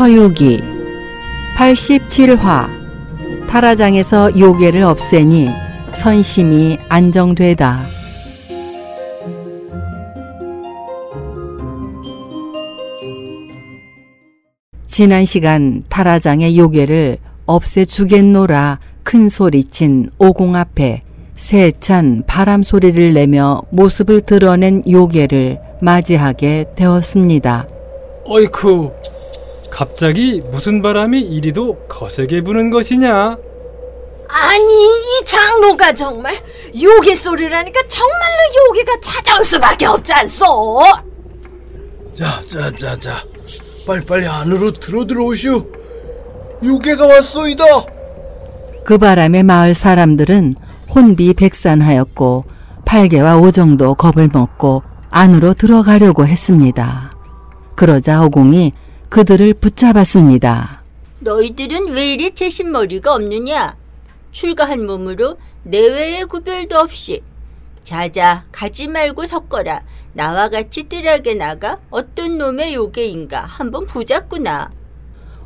서유기 87화 타라장에서 요괴를 없애니 선심이 안정되다. 지난 시간 타라장의 요괴를 없애 주겠노라 큰 소리친 오공 앞에 세찬 바람 소리를 내며 모습을 드러낸 요괴를 맞이하게 되었습니다. 어이쿠, 갑자기 무슨 바람이 이리도 거세게 부는 것이냐? 아니 이 장로가 정말 요괴 소리라니까 정말로 요괴가 찾아올 수밖에 없지 않소 자, 자, 자, 자. 빨리빨리 안으로 들어 들어오시오. 요괴가 왔소이다. 그 바람에 마을 사람들은 혼비백산하였고 팔개와 오정도 겁을 먹고 안으로 들어가려고 했습니다. 그러자 오공이 그들을 붙잡았습니다. 너희들은 왜 이리 제신머리가 없느냐? 출가한 몸으로 내외의 구별도 없이 자자 가지 말고 섞어라. 나와 같이 뜰하게 나가 어떤 놈의 요괴인가 한번 보자꾸나.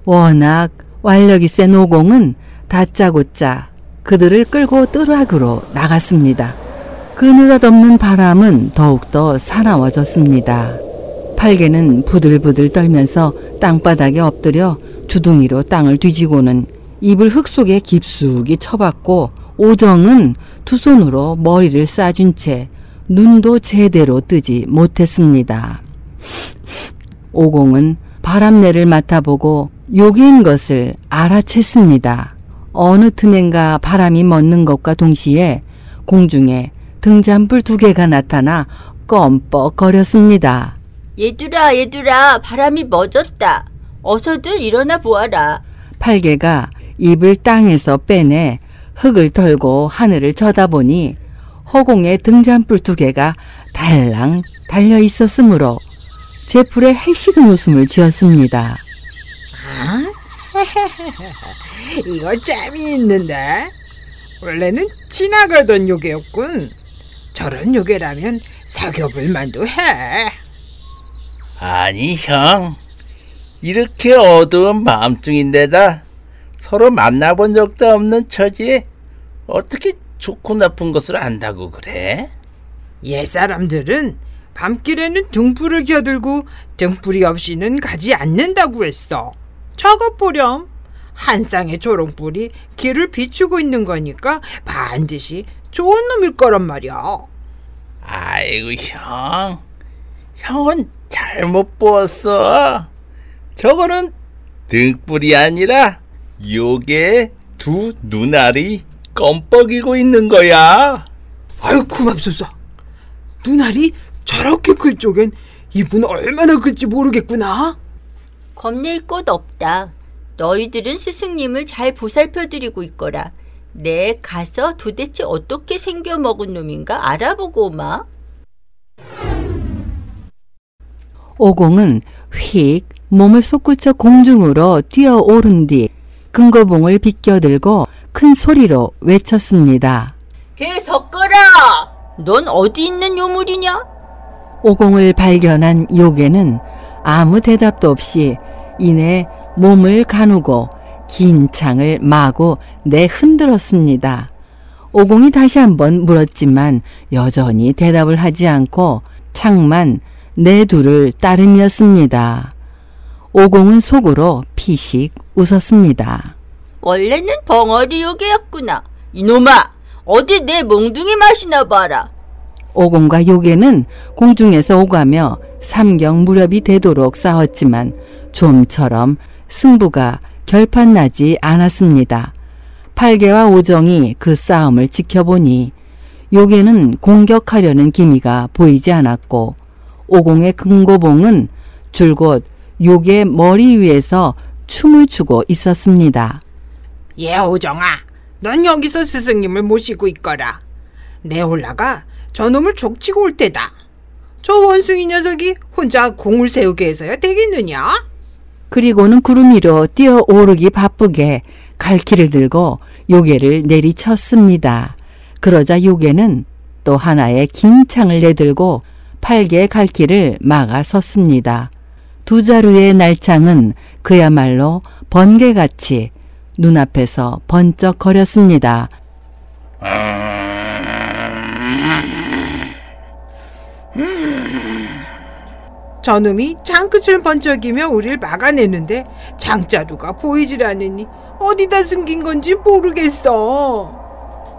워낙 완력이 센 오공은 다짜고짜 그들을 끌고 뜰악으로 나갔습니다. 그 느닷없는 바람은 더욱더 사나워졌습니다. 팔개는 부들부들 떨면서 땅바닥에 엎드려 주둥이로 땅을 뒤지고는 입을 흙 속에 깊숙이 쳐박고 오정은 두 손으로 머리를 싸준 채 눈도 제대로 뜨지 못했습니다. 오공은 바람내를 맡아보고 요괴인 것을 알아챘습니다. 어느 틈엔가 바람이 멎는 것과 동시에 공중에 등잔불 두 개가 나타나 껌뻑거렸습니다. 얘들아 얘들아 바람이 멎었다. 어서들 일어나 보아라. 팔개가 입을 땅에서 빼내 흙을 털고 하늘을 쳐다보니 허공에 등잔불 두 개가 달랑 달려 있었으므로 제풀에 해식은 웃음을 지었습니다. 이거 재미있는데? 원래는 지나가던 요괴였군. 저런 요괴라면 사겨볼 만도 해. 아니 형 이렇게 어두운 밤중인데다 서로 만나본 적도 없는 처지에 어떻게 좋고 나쁜 것을 안다고 그래? 옛 사람들은 밤길에는 등불을 켜들고 등불이 없이는 가지 않는다고 했어. 저것 보렴. 한 쌍의 초롱불이 길을 비추고 있는 거니까 반드시 좋은 놈일 거란 말이야. 아이고 형 형은 잘못 보았어 저거는 등불이 아니라 요괴의 두 눈알이 껌뻑이고 있는 거야 아유 구맙소사. 눈알이 저렇게 클 쪽엔 이분 얼마나 클지 모르겠구나. 겁낼 것 없다. 너희들은 스승님을 잘 보살펴드리고 있거라. 내 가서 도대체 어떻게 생겨 먹은 놈인가 알아보고 오마. 오공은 휙 몸을 솟구쳐 공중으로 뛰어오른 뒤 금고봉을 비껴들고 큰 소리로 외쳤습니다. 개 섞어라! 넌 어디 있는 요물이냐? 오공을 발견한 요괴는 아무 대답도 없이 이내 몸을 가누고 긴 창을 마구 내흔들었습니다. 오공이 다시 한번 물었지만 여전히 대답을 하지 않고 창만 내두를 따름이었습니다. 오공은 속으로 피식 웃었습니다. 원래는 벙어리 요괴였구나. 이놈아! 어디 내 몽둥이 맛이나 봐라. 오공과 요괴는 공중에서 오가며 삼경 무렵이 되도록 싸웠지만 좀처럼 승부가 결판나지 않았습니다. 팔개와 오정이 그 싸움을 지켜보니 요괴는 공격하려는 기미가 보이지 않았고 오공의 금고봉은 줄곧 요괴 머리 위에서 춤을 추고 있었습니다. 예, 오정아. 넌 여기서 스승님을 모시고 있거라. 내 올라가 저놈을 족치고 올 때다. 저 원숭이 녀석이 혼자 공을 세우게 해서야 되겠느냐? 그리고는 구름 위로 뛰어오르기 바쁘게 갈퀴를 들고 요괴를 내리쳤습니다. 그러자 요괴는 또 하나의 긴 창을 내들고 팔개의 갈길을 막아 섰습니다. 두 자루의 날창은 그야말로 번개같이 눈앞에서 번쩍 거렸습니다. 저놈이 장끝을 번쩍이며 우릴 막아내는데 장자루가 보이질 않으니 어디다 숨긴 건지 모르겠어.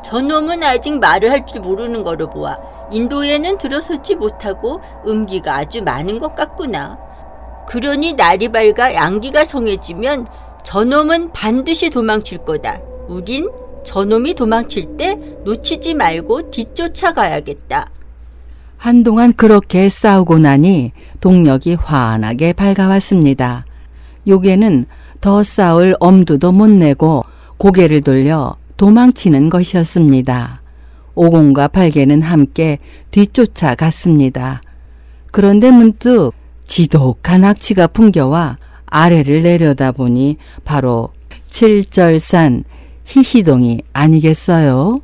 저놈은 아직 말을 할 줄 모르는 거로 보아 인도에는 들어서지 못하고 음기가 아주 많은 것 같구나. 그러니 날이 밝아 양기가 성해지면 저놈은 반드시 도망칠 거다. 우린 저놈이 도망칠 때 놓치지 말고 뒤쫓아가야겠다. 한동안 그렇게 싸우고 나니 동력이 환하게 밝아왔습니다. 요괴는 더 싸울 엄두도 못 내고 고개를 돌려 도망치는 것이었습니다. 오공과 팔개는 함께 뒤쫓아 갔습니다. 그런데 문득 지독한 악취가 풍겨와 아래를 내려다보니 바로 칠절산 희시동이 아니겠어요?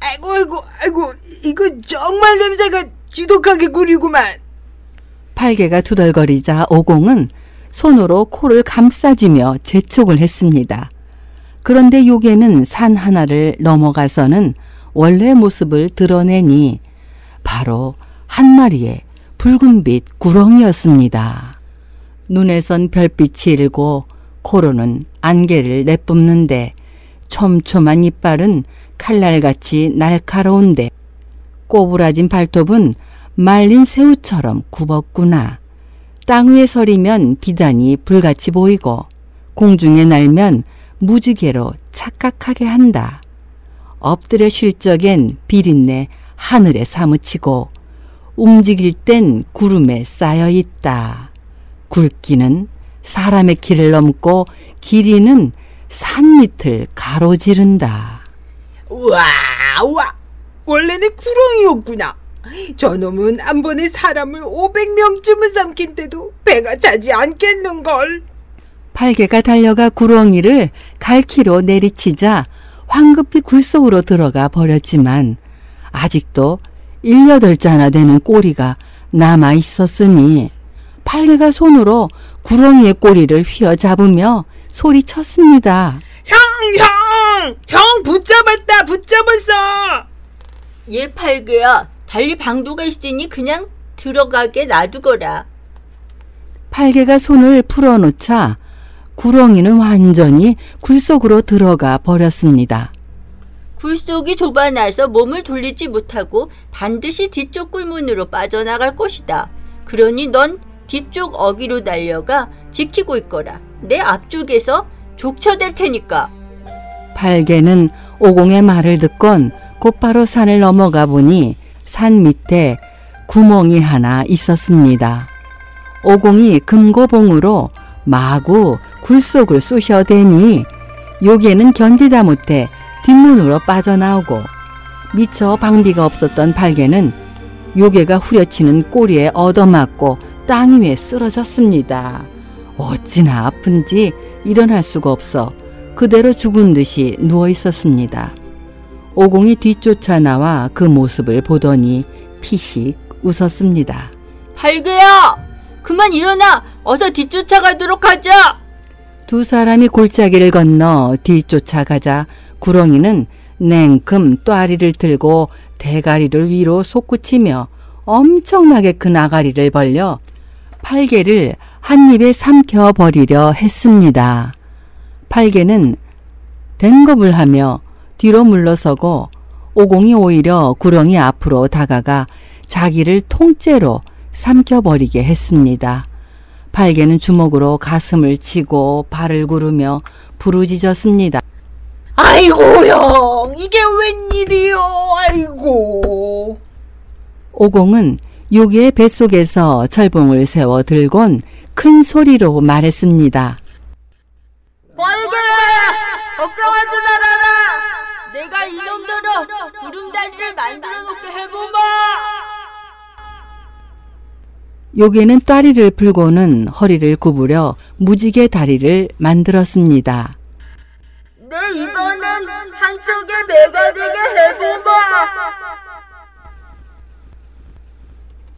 아이고 아이고 아이고 이거 정말 냄새가 지독하게 구리구만. 팔개가 투덜거리자 오공은 손으로 코를 감싸주며 재촉을 했습니다. 그런데 요괴는 산 하나를 넘어가서는 원래 모습을 드러내니 바로 한 마리의 붉은빛 구렁이었습니다. 눈에선 별빛이 일고 코로는 안개를 내뿜는데 촘촘한 이빨은 칼날같이 날카로운데 꼬부라진 발톱은 말린 새우처럼 굽었구나. 땅 위에 서리면 비단이 불같이 보이고 공중에 날면 무지개로 착각하게 한다. 엎드려 쉴 적엔 비린내 하늘에 사무치고 움직일 땐 구름에 쌓여 있다. 굵기는 사람의 길을 넘고 길이는 산 밑을 가로지른다. 우와 우와 원래는 구렁이였구나. 저놈은 한 번에 사람을 500명쯤은 삼킨데도 배가 차지 않겠는걸. 팔개가 달려가 구렁이를 갈키로 내리치자 황급히 굴 속으로 들어가 버렸지만 아직도 1, 8자나 되는 꼬리가 남아 있었으니 팔개가 손으로 구렁이의 꼬리를 휘어잡으며 소리쳤습니다. 형, 형! 형 붙잡았다, 붙잡았어! 얘 팔개야 달리 방도가 있으니 그냥 들어가게 놔두거라. 팔개가 손을 풀어놓자 구렁이는 완전히 굴 속으로 들어가 버렸습니다. 굴속이 좁아나서 몸을 돌리지 못하고 반드시 뒤쪽 굴문으로 빠져나갈 것이다. 그러니 넌 뒤쪽 어기로 달려가 지키고 있거라. 내 앞쪽에서 족쳐댈 테니까. 팔개는 오공의 말을 듣곤 곧바로 산을 넘어가 보니 산 밑에 구멍이 하나 있었습니다. 오공이 금고봉으로 마구 굴속을 쑤셔대니 요괴는 견디다 못해 뒷문으로 빠져나오고 미처 방비가 없었던 팔개는 요괴가 후려치는 꼬리에 얻어맞고 땅 위에 쓰러졌습니다. 어찌나 아픈지 일어날 수가 없어 그대로 죽은 듯이 누워 있었습니다. 오공이 뒤쫓아 나와 그 모습을 보더니 피식 웃었습니다. 팔개야! 그만 일어나! 어서 뒤쫓아가도록 하자! 두 사람이 골짜기를 건너 뒤쫓아가자 구렁이는 냉큼 또아리를 들고 대가리를 위로 솟구치며 엄청나게 큰 아가리를 벌려 팔개를 한 입에 삼켜 버리려 했습니다. 팔개는 댕겁을 하며 뒤로 물러서고 오공이 오히려 구렁이 앞으로 다가가 자기를 통째로 삼켜버리게 했습니다. 팔개는 주먹으로 가슴을 치고 발을 구르며 부르짖었습니다. 아이고, 형! 이게 웬일이요? 아이고. 오공은 요괴의 뱃속에서 철봉을 세워 들곤 큰 소리로 말했습니다. 팔개야! 걱정하지 말아라! 내가 이놈들로 구름다리를 만들어 놓게 해보마! 요괴는 따리를 풀고는 허리를 구부려 무지개 다리를 만들었습니다. 내 이번엔 한쪽에 매가 되게 해보마!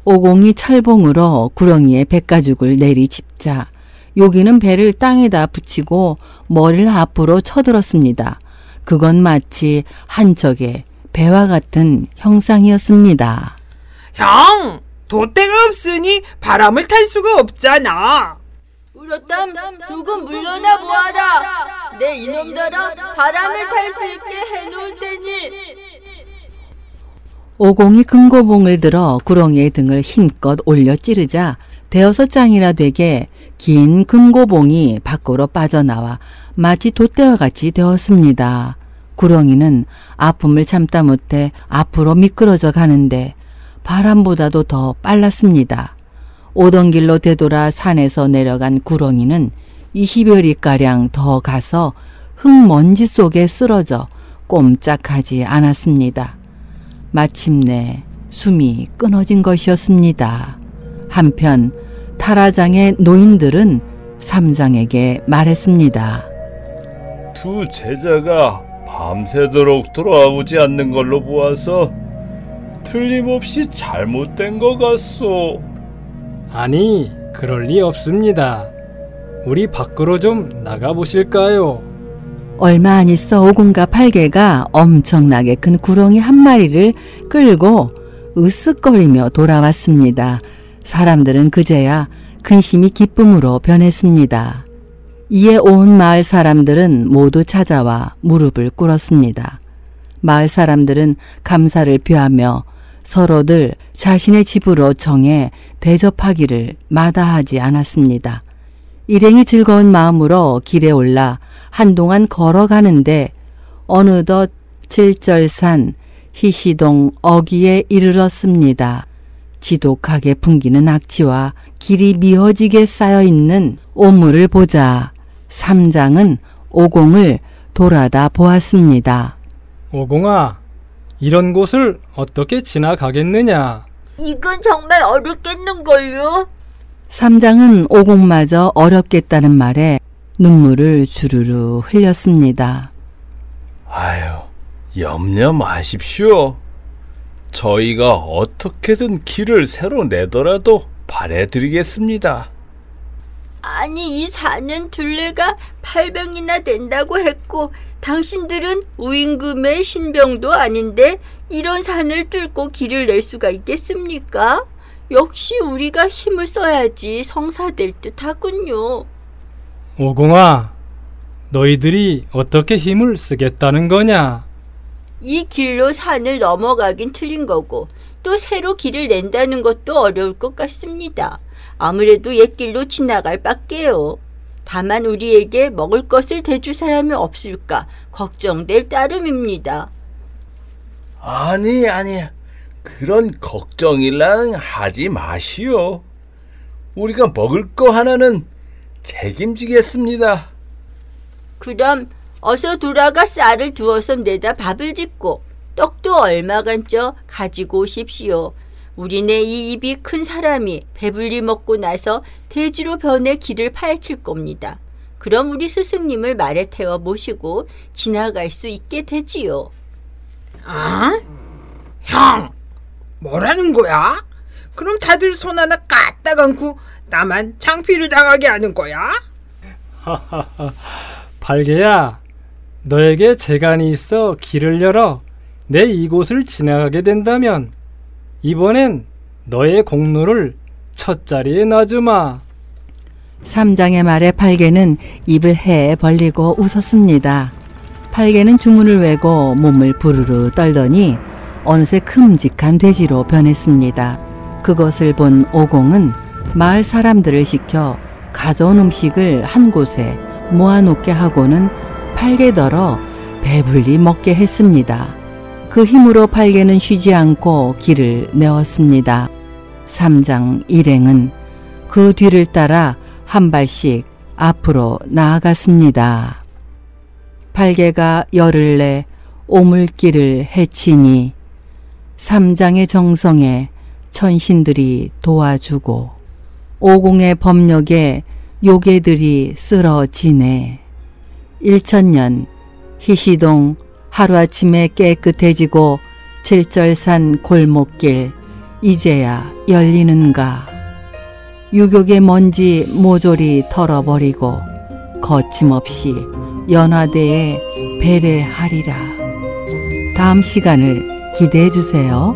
오공이 철봉으로 구렁이에 백가죽을 내리집자 요기는 배를 땅에다 붙이고 머리를 앞으로 쳐들었습니다. 그건 마치 한 척의 배와 같은 형상이었습니다. 형, 돛대가 없으니 바람을 탈 수가 없잖아. 그렇담 조금 물러나 보아라. 내 이놈들아 바람을 탈 수 있게 해놓을 테니. 오공이 금고봉을 들어 구렁이의 등을 힘껏 올려 찌르자 대여섯 장이나 되게 긴 금고봉이 밖으로 빠져나와 마치 돛대와 같이 되었습니다. 구렁이는 아픔을 참다 못해 앞으로 미끄러져 가는데 바람보다도 더 빨랐습니다. 오던 길로 되돌아 산에서 내려간 구렁이는 20여리가량 더 가서 흙먼지 속에 쓰러져 꼼짝하지 않았습니다. 마침내 숨이 끊어진 것이었습니다. 한편 타라장의 노인들은 삼장에게 말했습니다. 두 제자가 밤새도록 돌아오지 않는 걸로 보아서 틀림없이 잘못된 것 같소. 아니, 그럴 리 없습니다. 우리 밖으로 좀 나가 보실까요? 얼마 안 있어 오공과 팔개가 엄청나게 큰 구렁이 한 마리를 끌고 으쓱거리며 돌아왔습니다. 사람들은 그제야 근심이 기쁨으로 변했습니다. 이에 온 마을 사람들은 모두 찾아와 무릎을 꿇었습니다. 마을 사람들은 감사를 표하며 서로들 자신의 집으로 정해 대접하기를 마다하지 않았습니다. 일행이 즐거운 마음으로 길에 올라 한동안 걸어가는데 어느덧 칠절산 희시동 어귀에 이르렀습니다. 지독하게 풍기는 악취와 길이 미어지게 쌓여 있는 오물을 보자 삼장은 오공을 돌아다 보았습니다. 오공아, 이런 곳을 어떻게 지나가겠느냐? 이건 정말 어렵겠는걸요? 삼장은 오공마저 어렵겠다는 말에 눈물을 주르르 흘렸습니다. 아유, 염려 마십시오. 저희가 어떻게든 길을 새로 내더라도 바래드리겠습니다. 아니 이 산은 둘레가 800이나 된다고 했고 당신들은 우임금의 신병도 아닌데 이런 산을 뚫고 길을 낼 수가 있겠습니까? 역시 우리가 힘을 써야지 성사될 듯 하군요. 오공아, 너희들이 어떻게 힘을 쓰겠다는 거냐? 이 길로 산을 넘어가긴 틀린 거고 또 새로 길을 낸다는 것도 어려울 것 같습니다. 아무래도 옛길로 지나갈 밖에요. 다만 우리에게 먹을 것을 대줄 사람이 없을까 걱정될 따름입니다. 아니, 아니. 그런 걱정이랑 하지 마시오. 우리가 먹을 거 하나는 책임지겠습니다. 그럼 어서 돌아가 쌀을 두어서 내다 밥을 짓고 떡도 얼마간 쪄 가지고 오십시오. 우리네 이 입이 큰 사람이 배불리 먹고 나서 돼지로 변해 길을 파헤칠 겁니다. 그럼 우리 스승님을 말에 태워 모시고 지나갈 수 있게 되지요. 아? 형, 뭐라는 거야? 그럼 다들 손 하나 까딱 얹고 나만 창피를 당하게 하는 거야? 발개야, 너에게 재간이 있어 길을 열어 내 이곳을 지나가게 된다면 이번엔 너의 공로를 첫 자리에 놔주마. 삼장의 말에 팔개는 입을 해 벌리고 웃었습니다. 팔개는 주문을 외고 몸을 부르르 떨더니 어느새 큼직한 돼지로 변했습니다. 그것을 본 오공은 마을 사람들을 시켜 가져온 음식을 한 곳에 모아놓게 하고는 팔개더러 배불리 먹게 했습니다. 그 힘으로 팔개는 쉬지 않고 길을 내었습니다. 삼장 일행은 그 뒤를 따라 한 발씩 앞으로 나아갔습니다. 팔개가 열을 내 오물길을 헤치니 삼장의 정성에 천신들이 도와주고 오공의 법력에 요괴들이 쓰러지네. 일천년 희시동 하루아침에 깨끗해지고 칠절산 골목길 이제야 열리는가. 유격의 먼지 모조리 털어버리고 거침없이 연화대에 배례하리라. 다음 시간을 기대해 주세요.